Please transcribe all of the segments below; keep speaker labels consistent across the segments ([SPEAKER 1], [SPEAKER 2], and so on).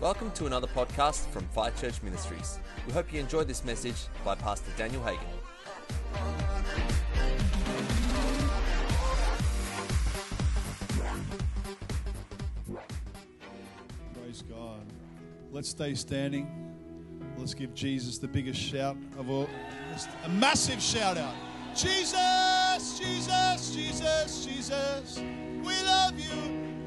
[SPEAKER 1] Welcome to another podcast from Fire Church Ministries. We hope you enjoyed this message by Pastor Daniel Hagen.
[SPEAKER 2] Praise God. Let's stay standing. Let's give Jesus the biggest shout of all. Just A massive shout out. Jesus, Jesus, Jesus, Jesus.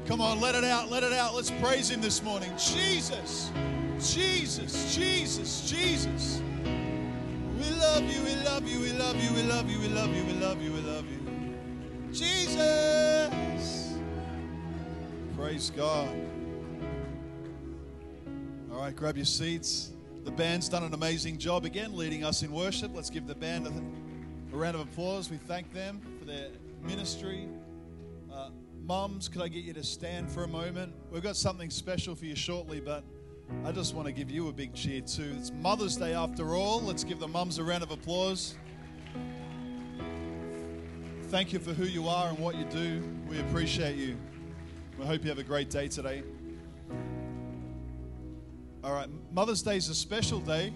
[SPEAKER 2] Come on, let it out, let it out. Let's praise him this morning. Jesus, Jesus, Jesus, Jesus. We love you, we love you, we love you, we love you, we love you, we love you, we love you. Jesus. Praise God. All right, grab your seats. The band's done an amazing job again leading us in worship. Let's give the band a, a round of applause. We thank them for their ministry. Uh, mums, could I get you to stand for a moment? We've got something special for you shortly, but I just want to give you a big cheer too. It's Mother's Day after all. Let's give the mums a round of applause. Thank you for who you are and what you do. We appreciate you. We hope you have a great day today. All right, Mother's Day is a special day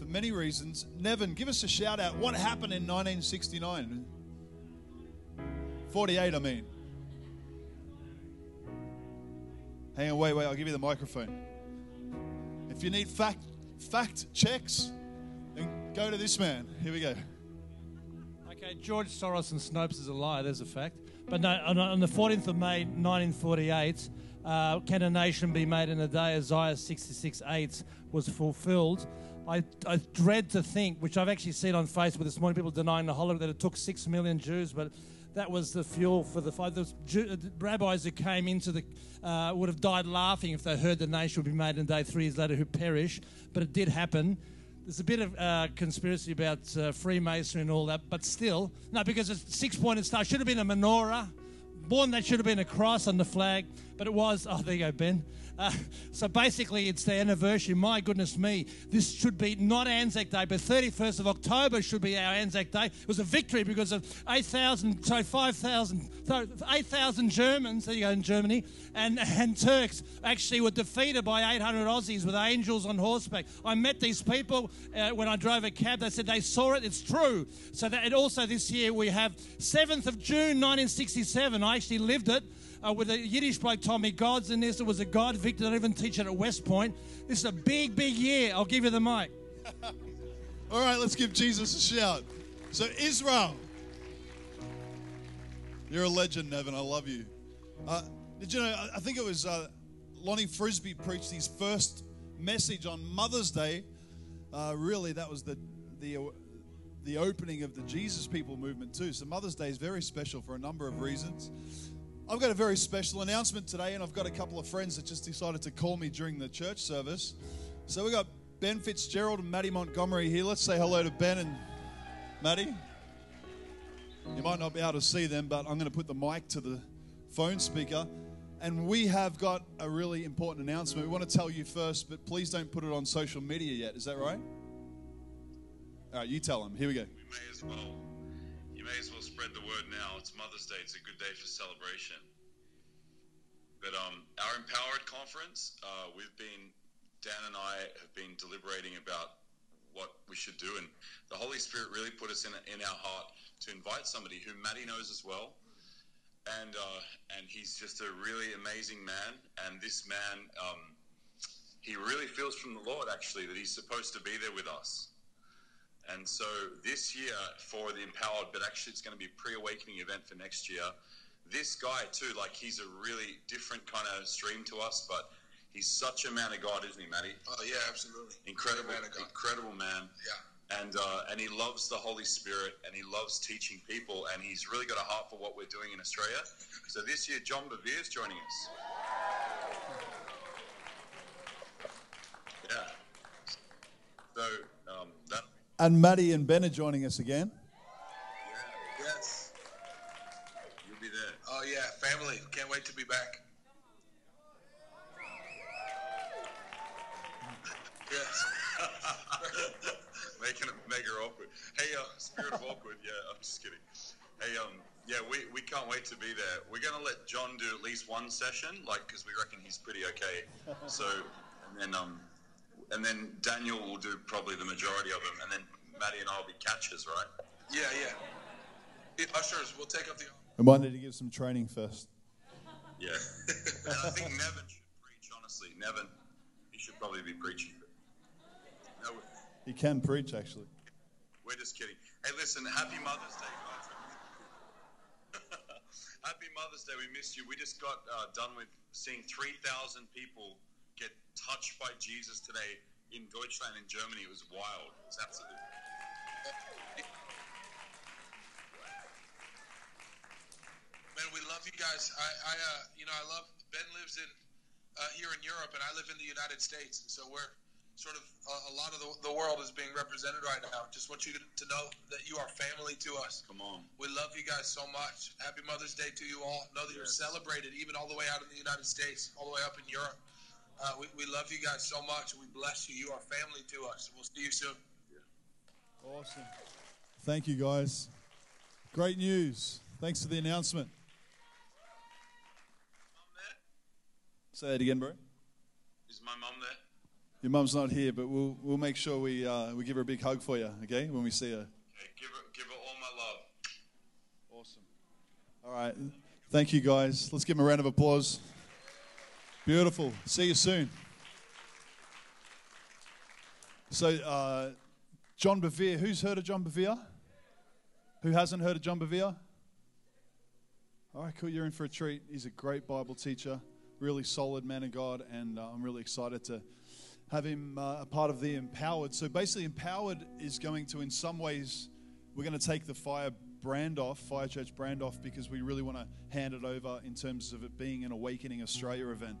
[SPEAKER 2] for many reasons. Nevin, give us a shout out. What happened in 1969? 48, I mean. Hang on, wait, wait, I'll give you the microphone. If you need fact fact checks, then go to this man. Here we go.
[SPEAKER 3] Okay, George Soros and Snopes is a lie, there's a fact. But no, on, the 14th of May 1948, uh, can a nation be made in a day? Isaiah 66 8 was fulfilled. I, I dread to think, which I've actually seen on Facebook this morning, people denying the Holocaust, that it took six million Jews, but that was the fuel for the fight. Jew, uh, rabbis who came into the uh, would have died laughing if they heard the nation would be made in day three years later, who perished. But it did happen. There's a bit of uh, conspiracy about uh, Freemasonry and all that, but still, no, because it's six pointed star. Should have been a menorah. Born that should have been a cross on the flag, but it was. Oh, there you go, Ben. Uh, so basically, it's the anniversary. My goodness me, this should be not Anzac Day, but 31st of October should be our Anzac Day. It was a victory because of 8,000, sorry, 5,000, sorry, 8,000 Germans, there you go, in Germany, and, and Turks actually were defeated by 800 Aussies with angels on horseback. I met these people uh, when I drove a cab. They said they saw it. It's true. So that, and also this year we have 7th of June 1967. I actually lived it uh, with a Yiddish bloke told me God's in this. It was a God Victor. Don't even teach it at West Point. This is a big, big year. I'll give you the mic.
[SPEAKER 2] All right, let's give Jesus a shout. So, Israel, you're a legend, Nevin. I love you. Uh, did you know? I- I think it was uh, Lonnie Frisbee preached his first message on Mother's Day. Uh, really, that was the the uh, the opening of the Jesus People movement too. So Mother's Day is very special for a number of reasons. I've got a very special announcement today, and I've got a couple of friends that just decided to call me during the church service. So we've got Ben Fitzgerald and Maddie Montgomery here. Let's say hello to Ben and Maddie. You might not be able to see them, but I'm going to put the mic to the phone speaker. And we have got a really important announcement. We want to tell you first, but please don't put it on social media yet. Is that right? All right, you tell them. Here we go.
[SPEAKER 4] We may as well. You may as well spread the word now. It's Mother's Day. It's a good day for celebration. But um, our Empowered conference, uh, we've been Dan and I have been deliberating about what we should do, and the Holy Spirit really put us in in our heart to invite somebody who Maddie knows as well, and uh, and he's just a really amazing man. And this man, um, he really feels from the Lord actually that he's supposed to be there with us. And so this year for the Empowered, but actually it's going to be a pre-awakening event for next year. This guy too, like he's a really different kind of stream to us, but he's such a man of God, isn't he, Maddie?
[SPEAKER 5] Oh yeah, absolutely.
[SPEAKER 4] Incredible,
[SPEAKER 5] man
[SPEAKER 4] incredible man.
[SPEAKER 5] Yeah.
[SPEAKER 4] And uh, and he loves the Holy Spirit, and he loves teaching people, and he's really got a heart for what we're doing in Australia. So this year, John Bevere is joining us. Yeah. So um, that
[SPEAKER 2] And Maddie and Ben are joining us again.
[SPEAKER 4] yeah,
[SPEAKER 5] Yes.
[SPEAKER 4] you'll be there.
[SPEAKER 5] Oh yeah, family. Can't wait to be back. Yes.
[SPEAKER 4] Making it mega awkward. Hey, uh, spirit of awkward. Yeah, I'm just kidding. Hey, um, yeah, we, we can't wait to be there. We're gonna let John do at least one session, like, because we reckon he's pretty okay. So and then um, and then Daniel will do probably the majority of them, and then Maddie and I will be catchers, right?
[SPEAKER 5] Yeah, yeah. The ushers, we'll take up the.
[SPEAKER 2] We might need to give some training first.
[SPEAKER 4] Yeah. and I think Nevin should preach. Honestly, Nevin, he should probably be preaching. No,
[SPEAKER 2] He can preach, actually.
[SPEAKER 4] we're just kidding. Hey, listen, happy Mother's Day, guys. happy Mother's Day. We missed you. We just got uh, done with seeing 3,000 people get touched by Jesus today in Deutschland, in Germany. It was wild. It was absolutely.
[SPEAKER 5] Man, we love you guys. I, I uh, you know, I love. Ben lives in uh, here in Europe, and I live in the United States, and so we're sort of uh, a lot of the, the world is being represented right now. Just want you to, to know that you are family to us.
[SPEAKER 4] Come on.
[SPEAKER 5] We love you guys so much. Happy Mother's Day to you all. Know that you're celebrated even all the way out in the United States, all the way up in Europe. Uh, we, we love you guys so much, we bless you. You are family to us. We'll see you soon.
[SPEAKER 2] Awesome. Thank you, guys. Great news. Thanks for the announcement.
[SPEAKER 4] Mum there?
[SPEAKER 2] Say that again, bro.
[SPEAKER 4] Is my mum there?
[SPEAKER 2] Your mum's not here, but we'll, we'll make sure we, uh, we give her a big hug for you, okay, when we see her.
[SPEAKER 4] Okay, give her, give her all my love.
[SPEAKER 2] Awesome. All right. Thank you, guys. Let's give them a round of applause. Beautiful. See you soon. So, uh, John Bevere. Who's heard of John Bevere? Who hasn't heard of John Bevere? All right, cool. You're in for a treat. He's a great Bible teacher, really solid man of God, and uh, I'm really excited to have him uh, a part of the Empowered. So basically, Empowered is going to, in some ways, we're going to take the Fire brand off, Fire Church brand off, because we really want to hand it over in terms of it being an Awakening Australia event.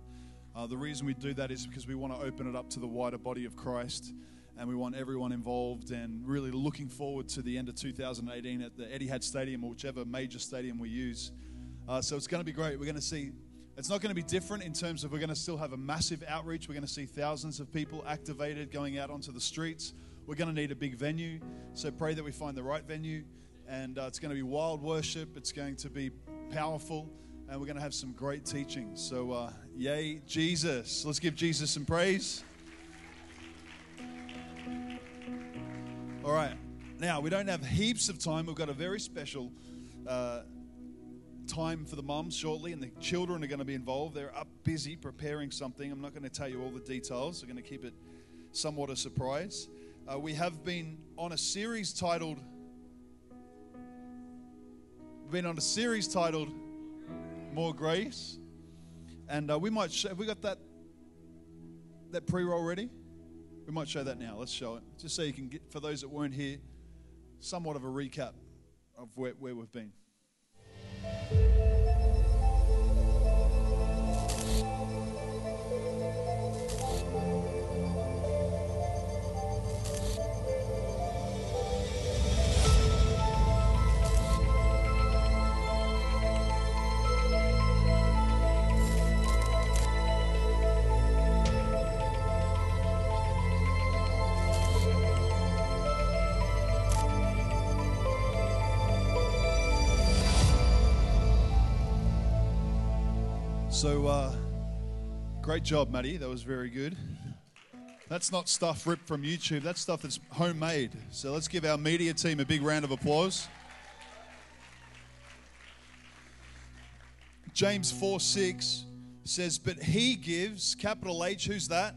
[SPEAKER 2] Uh, the reason we do that is because we want to open it up to the wider body of Christ and we want everyone involved and really looking forward to the end of 2018 at the Etihad Stadium or whichever major stadium we use. Uh, so it's going to be great. We're going to see, it's not going to be different in terms of we're going to still have a massive outreach. We're going to see thousands of people activated going out onto the streets. We're going to need a big venue. So pray that we find the right venue. And uh, it's going to be wild worship, it's going to be powerful, and we're going to have some great teaching. So, uh, yay, Jesus. Let's give Jesus some praise. All right. Now, we don't have heaps of time. We've got a very special uh, time for the mums shortly, and the children are going to be involved. They're up busy preparing something. I'm not going to tell you all the details, we're going to keep it somewhat a surprise. Uh, we have been on a series titled, been on a series titled More Grace. And uh, we might, show, have we got that, that pre roll ready? We might show that now. Let's show it. Just so you can get, for those that weren't here, somewhat of a recap of where, where we've been. So, uh, great job, Maddie. That was very good. That's not stuff ripped from YouTube. That's stuff that's homemade. So let's give our media team a big round of applause. James 4 6 says, But he gives, capital H, who's that?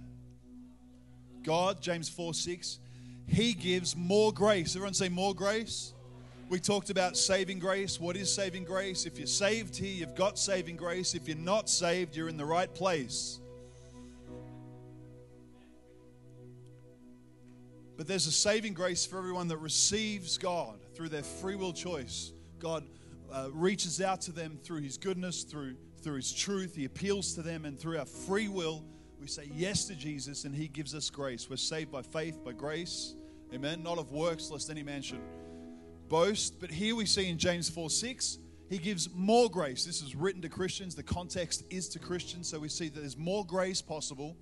[SPEAKER 2] God, James 4 6. He gives more grace. Everyone say more grace. We talked about saving grace. What is saving grace? If you're saved here, you've got saving grace. If you're not saved, you're in the right place. But there's a saving grace for everyone that receives God through their free will choice. God uh, reaches out to them through His goodness, through through His truth. He appeals to them, and through our free will, we say yes to Jesus, and He gives us grace. We're saved by faith, by grace. Amen. Not of works, lest any man should boast. But here we see in James 4 6, he gives more grace. This is written to Christians. The context is to Christians. So we see that there's more grace possible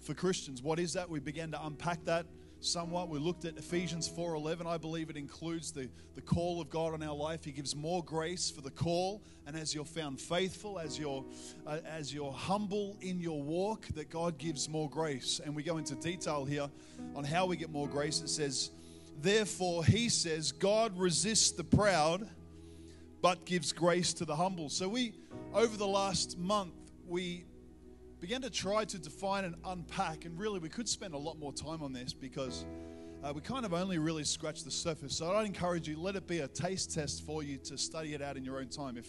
[SPEAKER 2] for Christians. What is that? We began to unpack that somewhat. We looked at Ephesians 4:11. I believe it includes the, the call of God on our life. He gives more grace for the call, and as you're found faithful, as you're uh, as you're humble in your walk, that God gives more grace. And we go into detail here on how we get more grace. It says, "Therefore, he says, God resists the proud, but gives grace to the humble." So we over the last month we began to try to define and unpack, and really we could spend a lot more time on this because uh, we kind of only really scratched the surface. So I'd encourage you, let it be a taste test for you to study it out in your own time. If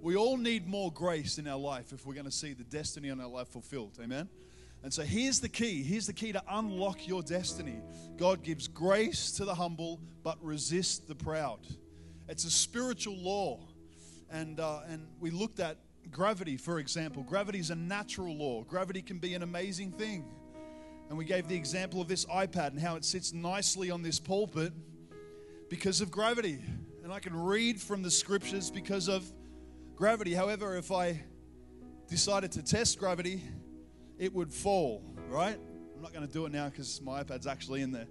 [SPEAKER 2] we all need more grace in our life if we're going to see the destiny on our life fulfilled, amen. And so here's the key. Here's the key to unlock your destiny. God gives grace to the humble, but resist the proud. It's a spiritual law, and uh, and we looked at Gravity, for example, gravity is a natural law. Gravity can be an amazing thing. And we gave the example of this iPad and how it sits nicely on this pulpit because of gravity. And I can read from the scriptures because of gravity. However, if I decided to test gravity, it would fall, right? I'm not going to do it now because my iPad's actually in there.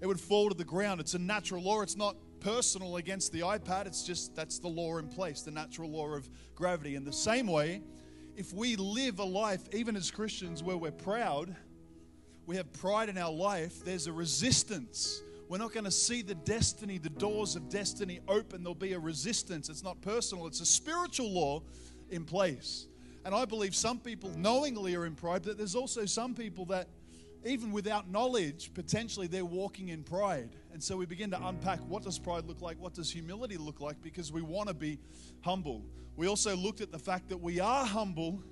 [SPEAKER 2] It would fall to the ground. It's a natural law. It's not personal against the iPad. It's just that's the law in place, the natural law of gravity. In the same way, if we live a life, even as Christians, where we're proud, we have pride in our life, there's a resistance. We're not going to see the destiny, the doors of destiny open. There'll be a resistance. It's not personal, it's a spiritual law in place. And I believe some people knowingly are in pride, but there's also some people that even without knowledge, potentially they're walking in pride. And so we begin to unpack what does pride look like? What does humility look like? Because we want to be humble. We also looked at the fact that we are humble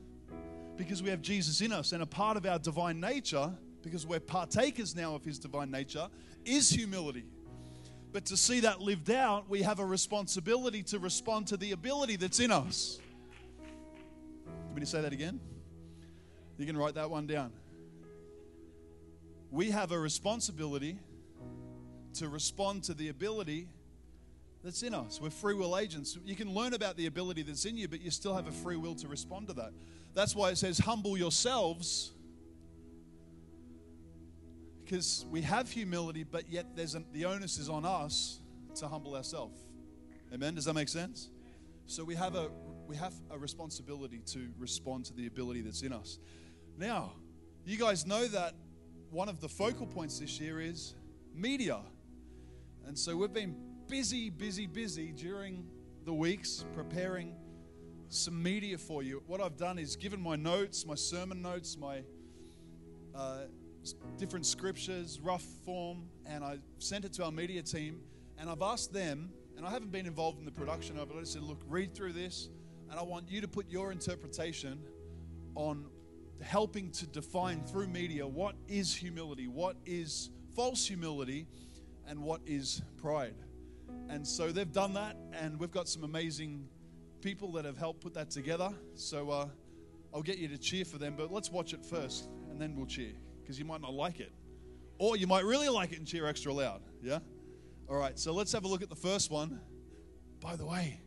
[SPEAKER 2] because we have Jesus in us. And a part of our divine nature, because we're partakers now of his divine nature, is humility. But to see that lived out, we have a responsibility to respond to the ability that's in us. Let me say that again? You can write that one down we have a responsibility to respond to the ability that's in us. We're free will agents. You can learn about the ability that's in you, but you still have a free will to respond to that. That's why it says, humble yourselves. Because we have humility, but yet there's an, the onus is on us to humble ourselves. Amen. Does that make sense? So we have a we have a responsibility to respond to the ability that's in us. Now, you guys know that one of the focal points this year is media. And so we've been busy, busy, busy during the weeks preparing some media for you. What I've done is given my notes, my sermon notes, my uh, different scriptures, rough form, and I sent it to our media team. And I've asked them, and I haven't been involved in the production of it, I just said, look, read through this, and I want you to put your interpretation on helping to define through media what is humility, what is false humility, and what is pride. And so they've done that, and we've got some amazing people that have helped put that together. So uh, I'll get you to cheer for them, but let's watch it first, and then we'll cheer, because you might not like it. Or you might really like it and cheer extra loud. Yeah? All right, so let's have a look at the first one. By the way,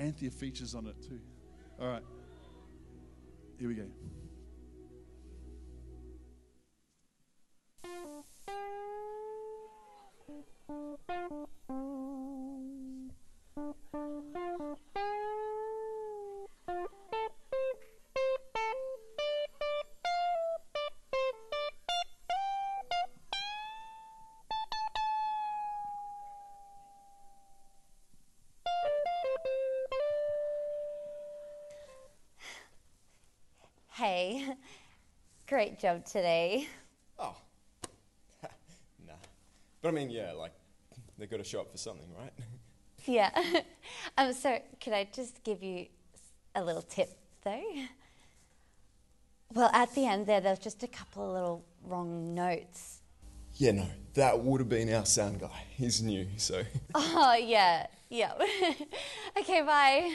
[SPEAKER 2] Anthea features on it too. All right. Here we go.
[SPEAKER 6] Great job today.
[SPEAKER 7] Oh. nah. But I mean, yeah, like, they've got to show up for something, right?
[SPEAKER 6] yeah. um, so, could I just give you a little tip, though? Well, at the end there, there was just a couple of little wrong notes.
[SPEAKER 7] Yeah, no, that would have been our sound guy. He's new, so.
[SPEAKER 6] oh, yeah, yeah. okay, bye.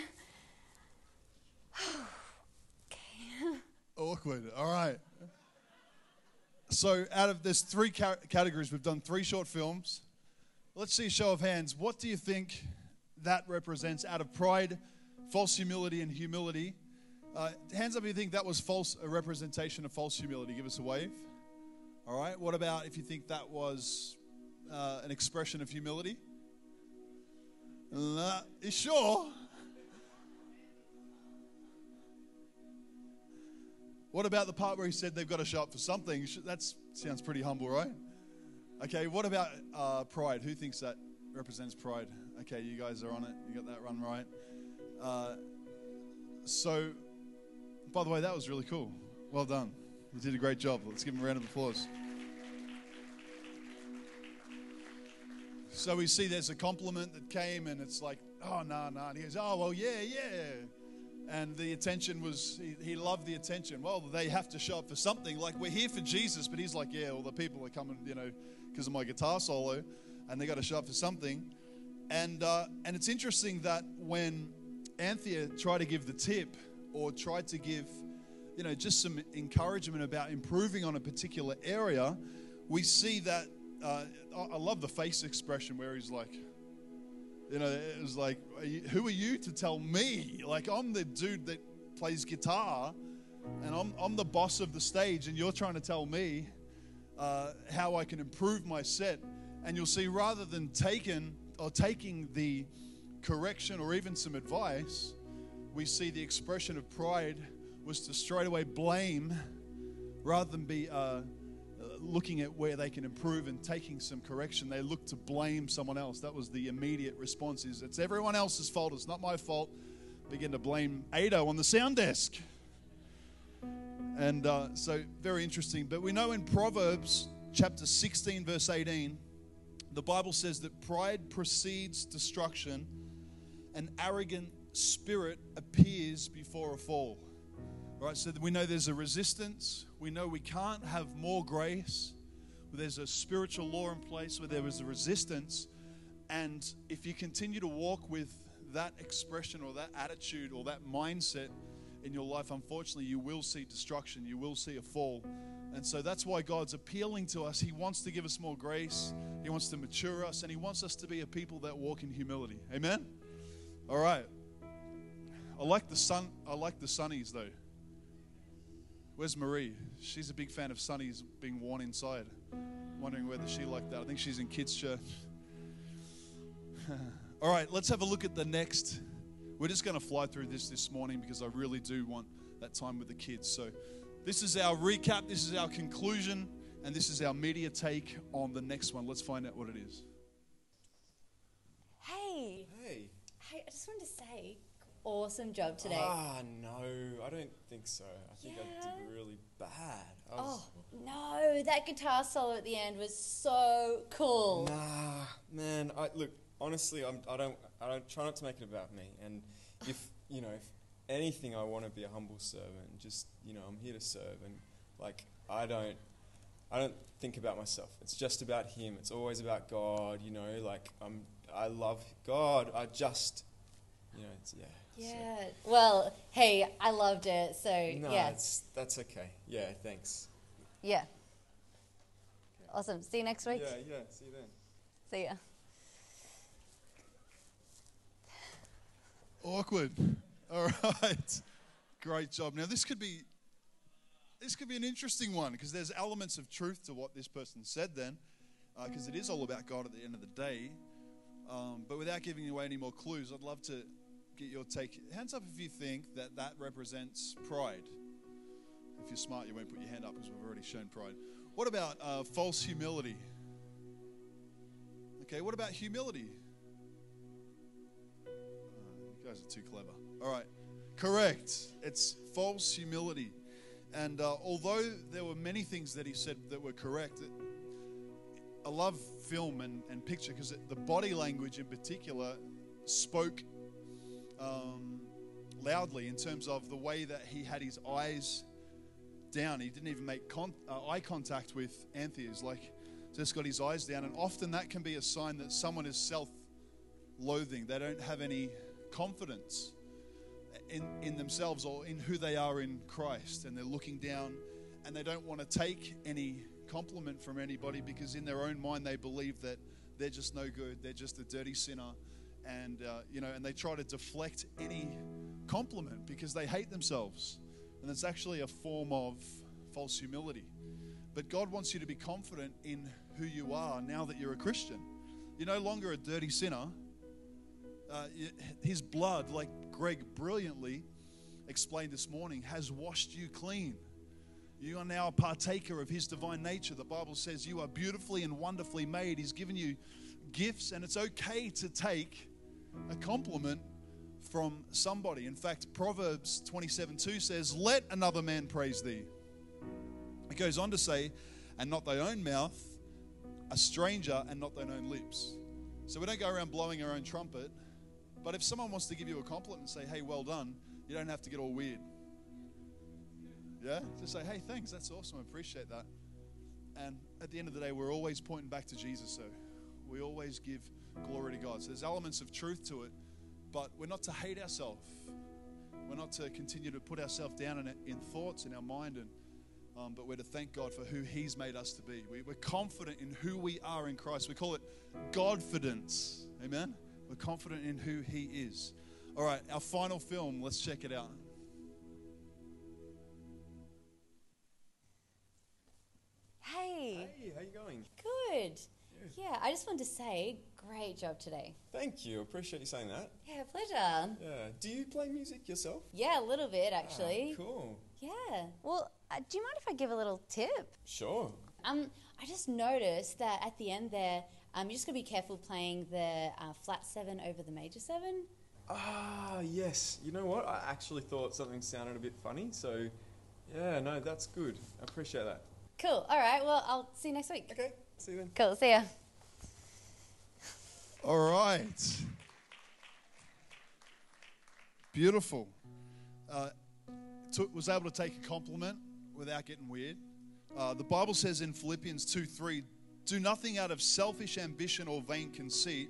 [SPEAKER 2] okay. Awkward. All right. So, out of there's three ca- categories, we've done three short films. Let's see a show of hands. What do you think that represents out of pride, false humility, and humility? Uh, hands up if you think that was false, a representation of false humility. Give us a wave. All right. What about if you think that was uh, an expression of humility? Uh, sure? What about the part where he said they've got to show up for something? That sounds pretty humble, right? Okay, what about uh, pride? Who thinks that represents pride? Okay, you guys are on it. You got that run right. Uh, so, by the way, that was really cool. Well done. You did a great job. Let's give him a round of applause. So we see there's a compliment that came, and it's like, oh, no, no. And he goes, oh, well, yeah, yeah. And the attention was, he, he loved the attention. Well, they have to show up for something. Like, we're here for Jesus, but he's like, yeah, well, the people are coming, you know, because of my guitar solo, and they got to show up for something. And, uh, and it's interesting that when Anthea tried to give the tip or tried to give, you know, just some encouragement about improving on a particular area, we see that uh, I love the face expression where he's like, you know, it was like, who are you to tell me? Like, I'm the dude that plays guitar and I'm, I'm the boss of the stage, and you're trying to tell me uh, how I can improve my set. And you'll see, rather than taking or taking the correction or even some advice, we see the expression of pride was to straight away blame rather than be uh, looking at where they can improve and taking some correction, they look to blame someone else. That was the immediate response is it's everyone else's fault, it's not my fault. Begin to blame Ado on the sound desk. And uh, so, very interesting. But we know in Proverbs chapter 16, verse 18, the Bible says that pride precedes destruction, an arrogant spirit appears before a fall. Right, so we know there's a resistance. We know we can't have more grace. There's a spiritual law in place where there is a resistance. And if you continue to walk with that expression or that attitude or that mindset in your life, unfortunately, you will see destruction. You will see a fall. And so that's why God's appealing to us. He wants to give us more grace, He wants to mature us, and He wants us to be a people that walk in humility. Amen? All right. I like the sun. I like the sunnies though. Where's Marie? She's a big fan of sunnies being worn inside. Wondering whether she liked that. I think she's in kids' church. All right, let's have a look at the next. We're just going to fly through this this morning because I really do want that time with the kids. So, this is our recap, this is our conclusion, and this is our media take on the next one. Let's find out what it is.
[SPEAKER 8] Hey.
[SPEAKER 7] Hey.
[SPEAKER 8] Hey, I just wanted to say, awesome job today.
[SPEAKER 7] Ah, no, I don't think so. I think I did really bad. I
[SPEAKER 8] Oh, no, that guitar solo at the end was so cool.
[SPEAKER 7] Nah, man. I look honestly. I'm. I don't. I don't try not to make it about me. And if you know, if anything, I want to be a humble servant. Just you know, I'm here to serve. And like, I don't. I don't think about myself. It's just about Him. It's always about God. You know, like I'm. I love God. I just. You know. It's yeah. So-
[SPEAKER 8] Yeah. Well, hey, I loved it. So,
[SPEAKER 7] No,
[SPEAKER 8] yeah.
[SPEAKER 7] it's that's okay. Yeah, thanks.
[SPEAKER 6] Yeah. Awesome. See you next week.
[SPEAKER 7] Yeah, yeah. See you then.
[SPEAKER 6] See ya.
[SPEAKER 2] Awkward. All right. Great job. Now this could be this could be an interesting one because there's elements of truth to what this person said then, because it is all about God at the end of the day. Um, but without giving away any more clues, I'd love to get your take. Hands up if you think that that represents pride. If you're smart, you won't put your hand up because we've already shown pride. What about uh, false humility? Okay, what about humility? You guys are too clever. All right. Correct. It's false humility. And uh, although there were many things that he said that were correct, it, I love film and, and picture because the body language in particular spoke um, loudly in terms of the way that he had his eyes down. He didn't even make con- uh, eye contact with Anthea. Like, just got his eyes down. And often that can be a sign that someone is self loathing. They don't have any confidence in, in themselves or in who they are in Christ. And they're looking down and they don't want to take any compliment from anybody because in their own mind they believe that they're just no good. They're just a dirty sinner. And, uh, you know, and they try to deflect any compliment because they hate themselves. And it's actually a form of false humility But God wants you to be confident in who you are now that you're a Christian. You're no longer a dirty sinner. Uh, his blood, like Greg brilliantly explained this morning, has washed you clean. You are now a partaker of His divine nature. The Bible says you are beautifully and wonderfully made. He's given you gifts, and it's okay to take a compliment from somebody. In fact, Proverbs 27 2 says, Let another man praise thee. It goes on to say, And not thy own mouth, a stranger, and not thine own lips. So we don't go around blowing our own trumpet. But if someone wants to give you a compliment and say, Hey, well done, you don't have to get all weird. Yeah? Just say, Hey, thanks, that's awesome, I appreciate that. And at the end of the day, we're always pointing back to Jesus, so we always give glory to God. So there's elements of truth to it, but we're not to hate ourselves. We're not to continue to put ourselves down in, in thoughts in our mind, and um, but we're to thank God for who He's made us to be. We, we're confident in who we are in Christ. We call it Godfidence. Amen. We're confident in who He is. All right, our final film. Let's check it out.
[SPEAKER 8] Hey,
[SPEAKER 7] Hey, how you going?
[SPEAKER 8] good. Yeah, I just wanted to say, great job today.
[SPEAKER 7] Thank you. Appreciate you saying that.
[SPEAKER 8] Yeah, pleasure.
[SPEAKER 7] Yeah. Do you play music yourself?
[SPEAKER 8] Yeah, a little bit actually.
[SPEAKER 7] Ah, cool.
[SPEAKER 8] Yeah.
[SPEAKER 6] Well, uh, do you mind if I give a little tip?
[SPEAKER 7] Sure.
[SPEAKER 8] Um, I just noticed that at the end there, um, you're just gonna be careful playing the uh, flat seven over the major seven.
[SPEAKER 7] Ah, yes. You know what? I actually thought something sounded a bit funny, so yeah, no, that's good. I appreciate that.
[SPEAKER 8] Cool. All right. Well, I'll see you next week.
[SPEAKER 7] Okay, see you then.
[SPEAKER 8] Cool. See ya.
[SPEAKER 2] All right. Beautiful. Uh, took, was able to take a compliment without getting weird. Uh, the Bible says in Philippians 2 3, do nothing out of selfish ambition or vain conceit,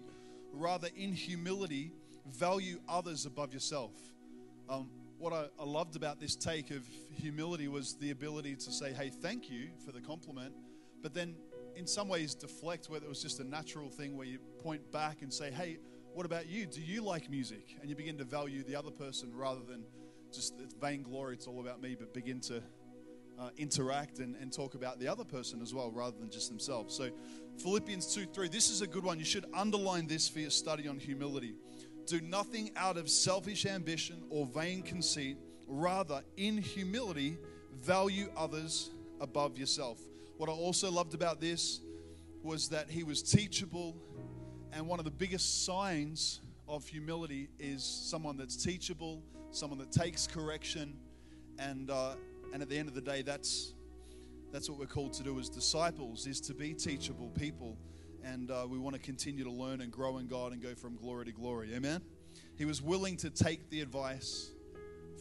[SPEAKER 2] rather, in humility, value others above yourself. Um, what I, I loved about this take of humility was the ability to say, hey, thank you for the compliment, but then in some ways deflect whether it was just a natural thing where you point back and say, hey, what about you? Do you like music? And you begin to value the other person rather than just it's vainglory, it's all about me, but begin to uh, interact and, and talk about the other person as well rather than just themselves. So, Philippians 2 3, this is a good one. You should underline this for your study on humility. Do nothing out of selfish ambition or vain conceit, rather, in humility, value others above yourself. What I also loved about this was that he was teachable, and one of the biggest signs of humility is someone that's teachable, someone that takes correction, and uh, and at the end of the day, that's that's what we're called to do as disciples: is to be teachable people, and uh, we want to continue to learn and grow in God and go from glory to glory. Amen. He was willing to take the advice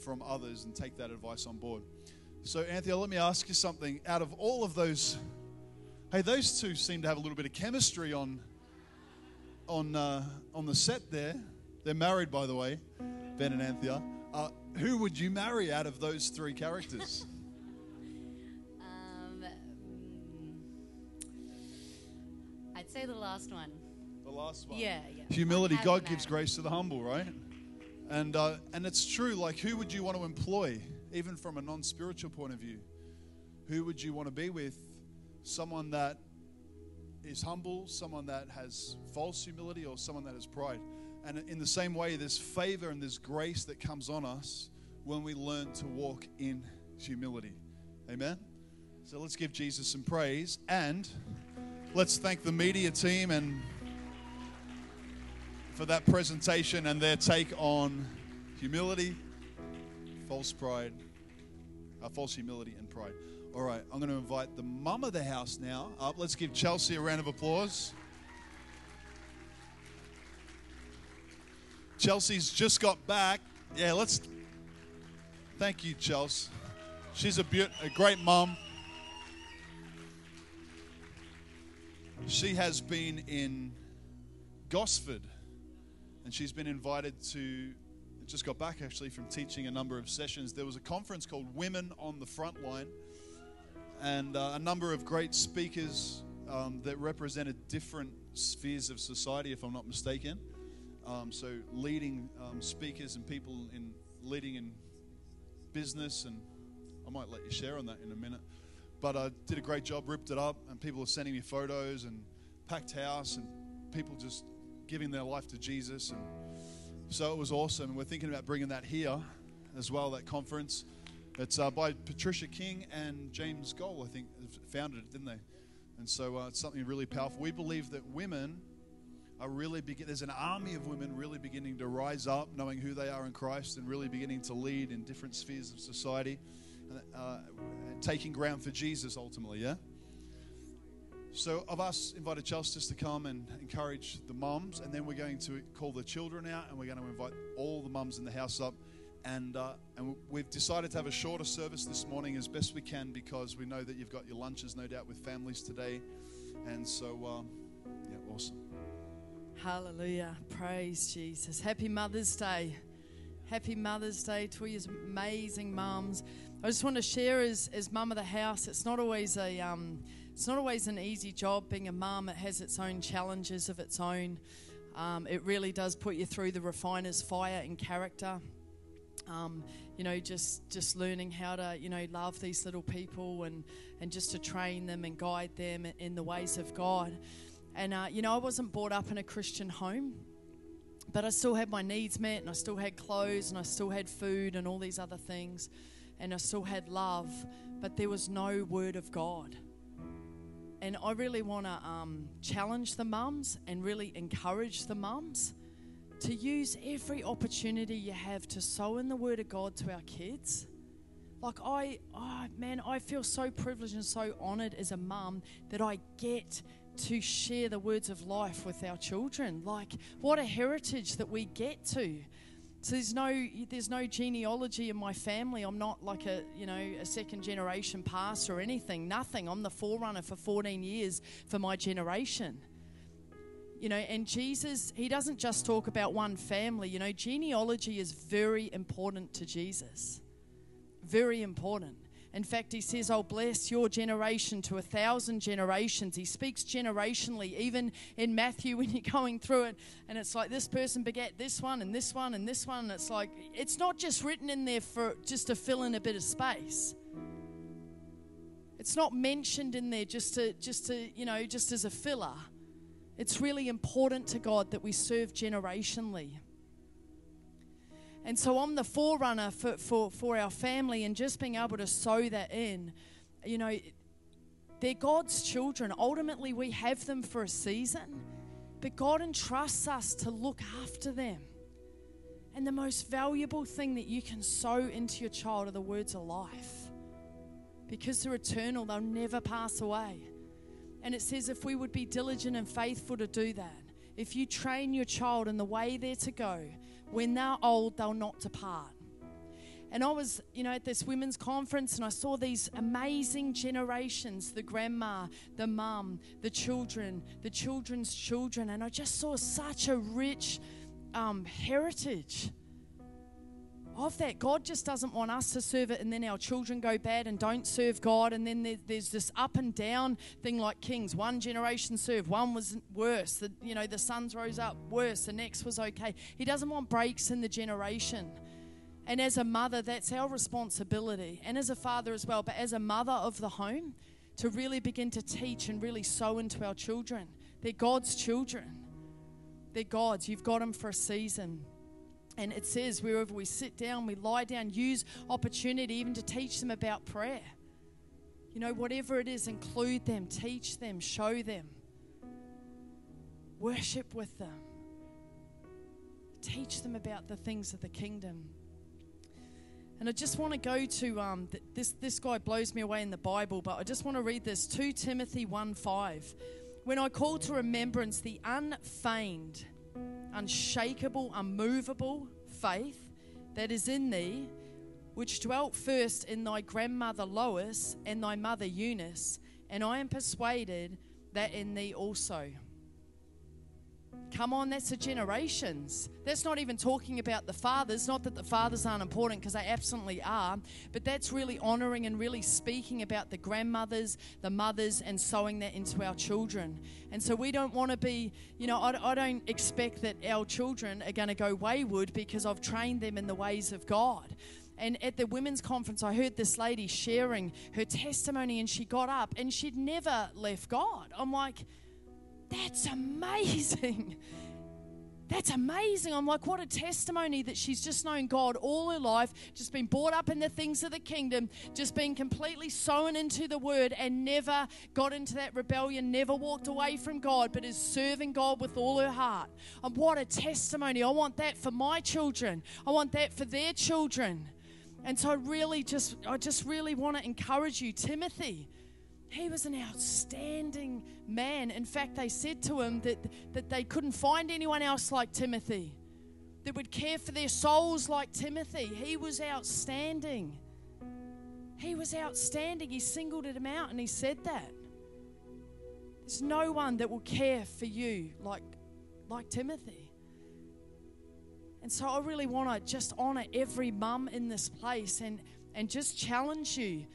[SPEAKER 2] from others and take that advice on board. So, Anthea, let me ask you something. Out of all of those, hey, those two seem to have a little bit of chemistry on on uh, on the set there. They're married, by the way, Ben and Anthea. Uh, who would you marry out of those three characters?
[SPEAKER 8] Um, I'd say the last one.
[SPEAKER 2] the last one.
[SPEAKER 8] Yeah, yeah.
[SPEAKER 2] Humility. God gives grace to the humble, right? And uh, and it's true. Like, who would you want to employ, even from a non-spiritual point of view? Who would you want to be with? Someone that is humble, someone that has false humility, or someone that has pride. And in the same way, there's favor and there's grace that comes on us when we learn to walk in humility. Amen? So let's give Jesus some praise and let's thank the media team and for that presentation and their take on humility, false pride, uh, false humility and pride. All right, I'm going to invite the mum of the house now up. Let's give Chelsea a round of applause. Chelsea's just got back. Yeah, let's. Thank you, Chelsea. She's a, beaut- a great mum. She has been in Gosford and she's been invited to just got back actually from teaching a number of sessions there was a conference called women on the front line and uh, a number of great speakers um, that represented different spheres of society if i'm not mistaken um, so leading um, speakers and people in leading in business and i might let you share on that in a minute but I did a great job, ripped it up, and people are sending me photos and packed house and people just giving their life to Jesus. And so it was awesome. We're thinking about bringing that here as well, that conference. It's uh, by Patricia King and James Goll, I think, founded it, didn't they? And so uh, it's something really powerful. We believe that women are really begin. There's an army of women really beginning to rise up, knowing who they are in Christ, and really beginning to lead in different spheres of society, uh, taking ground for Jesus ultimately. Yeah. So I've asked, invited Chelsea to come and encourage the mums, and then we're going to call the children out, and we're going to invite all the mums in the house up. And, uh, and we've decided to have a shorter service this morning as best we can because we know that you've got your lunches, no doubt, with families today. And so, um, yeah, awesome.
[SPEAKER 9] Hallelujah. Praise Jesus. Happy Mother's Day. Happy Mother's Day to all you amazing mums. I just want to share as, as mum of the house, it's not always a um, it's not always an easy job being a mum. It has its own challenges of its own. Um, it really does put you through the refiner's fire in character. Um, you know, just just learning how to you know love these little people and and just to train them and guide them in the ways of God. And, uh, you know, I wasn't brought up in a Christian home, but I still had my needs met and I still had clothes and I still had food and all these other things. And I still had love, but there was no word of God. And I really want to um, challenge the mums and really encourage the mums to use every opportunity you have to sow in the word of God to our kids. Like, I, oh man, I feel so privileged and so honored as a mum that I get to share the words of life with our children. Like, what a heritage that we get to. So there's no there's no genealogy in my family. I'm not like a you know a second generation pastor or anything. Nothing. I'm the forerunner for 14 years for my generation. You know, and Jesus, he doesn't just talk about one family. You know, genealogy is very important to Jesus. Very important. In fact, he says, I'll bless your generation to a thousand generations. He speaks generationally, even in Matthew when you're going through it. And it's like this person begat this one and this one and this one. And it's like, it's not just written in there for just to fill in a bit of space. It's not mentioned in there just to, just to, you know, just as a filler. It's really important to God that we serve generationally. And so I'm the forerunner for, for, for our family and just being able to sow that in. You know, they're God's children. Ultimately, we have them for a season, but God entrusts us to look after them. And the most valuable thing that you can sow into your child are the words of life. Because they're eternal, they'll never pass away. And it says if we would be diligent and faithful to do that, if you train your child in the way they're to go, when they're old, they'll not depart. And I was, you know, at this women's conference and I saw these amazing generations the grandma, the mum, the children, the children's children. And I just saw such a rich um, heritage of that. God just doesn't want us to serve it and then our children go bad and don't serve God. And then there's this up and down thing like kings. One generation served, one was worse. The, you know, the sons rose up worse, the next was okay. He doesn't want breaks in the generation. And as a mother, that's our responsibility, and as a father as well. But as a mother of the home, to really begin to teach and really sow into our children. They're God's children. They're God's. You've got them for a season. And it says, wherever we sit down, we lie down, use opportunity even to teach them about prayer. You know, whatever it is, include them, teach them, show them, worship with them, teach them about the things of the kingdom. And I just want to go to um, th- this. This guy blows me away in the Bible, but I just want to read this: 2 Timothy 1 5. When I call to remembrance the unfeigned unshakable, unmovable faith that is in thee, which dwelt first in thy grandmother Lois and thy mother Eunice, and I am persuaded that in thee also. Come on, that's the generations. That's not even talking about the fathers. Not that the fathers aren't important, because they absolutely are, but that's really honoring and really speaking about the grandmothers, the mothers, and sowing that into our children. And so we don't want to be, you know, I, I don't expect that our children are going to go wayward because I've trained them in the ways of God. And at the women's conference, I heard this lady sharing her testimony, and she got up and she'd never left God. I'm like, that's amazing. That's amazing. I'm like, what a testimony that she's just known God all her life, just been brought up in the things of the kingdom, just been completely sown into the word and never got into that rebellion, never walked away from God, but is serving God with all her heart. And what a testimony. I want that for my children. I want that for their children. And so I really just I just really want to encourage you, Timothy. He was an outstanding man. In fact, they said to him that, that they couldn't find anyone else like Timothy that would care for their souls like Timothy. He was outstanding. He was outstanding. He singled him out and he said that. There's no one that will care for you like, like Timothy. And so I really want to just honor every mum in this place and, and just challenge you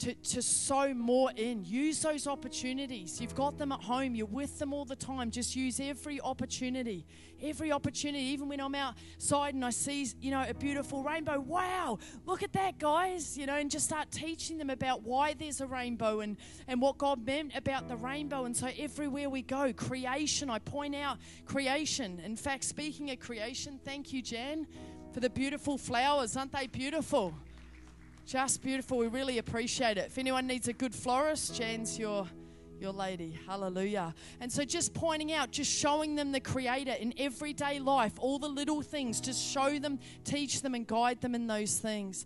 [SPEAKER 9] to, to sow more in. Use those opportunities. You've got them at home, you're with them all the time. Just use every opportunity. Every opportunity. Even when I'm outside and I see, you know, a beautiful rainbow. Wow, look at that, guys. You know, and just start teaching them about why there's a rainbow and, and what God meant about the rainbow. And so everywhere we go, creation, I point out creation. In fact, speaking of creation, thank you, Jan, for the beautiful flowers. Aren't they beautiful? Just beautiful. We really appreciate it. If anyone needs a good florist, Jan's your your lady. Hallelujah. And so just pointing out, just showing them the creator in everyday life, all the little things, just show them, teach them and guide them in those things.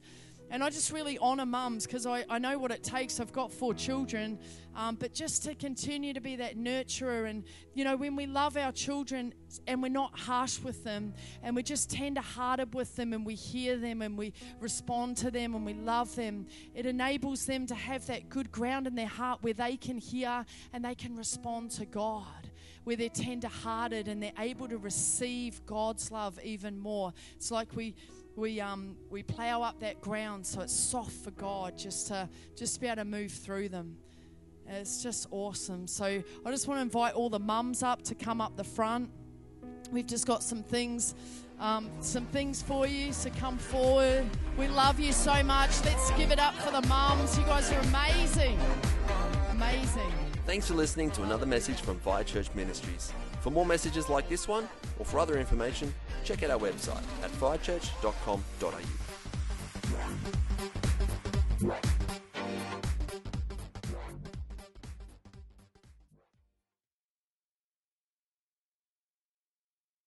[SPEAKER 9] And I just really honor mums because I, I know what it takes. I've got four children, um, but just to continue to be that nurturer. And, you know, when we love our children and we're not harsh with them and we're just tender hearted with them and we hear them and we respond to them and we love them, it enables them to have that good ground in their heart where they can hear and they can respond to God where they're tender hearted and they're able to receive God's love even more. It's like we we um we plow up that ground so it's soft for God just to just be able to move through them. It's just awesome. So I just want to invite all the mums up to come up the front. We've just got some things, um, some things for you. So come forward. We love you so much. Let's give it up for the mums. You guys are amazing, amazing.
[SPEAKER 1] Thanks for listening to another message from Fire Church Ministries. For more messages like this one, or for other information, check out our website at firechurch.com.au.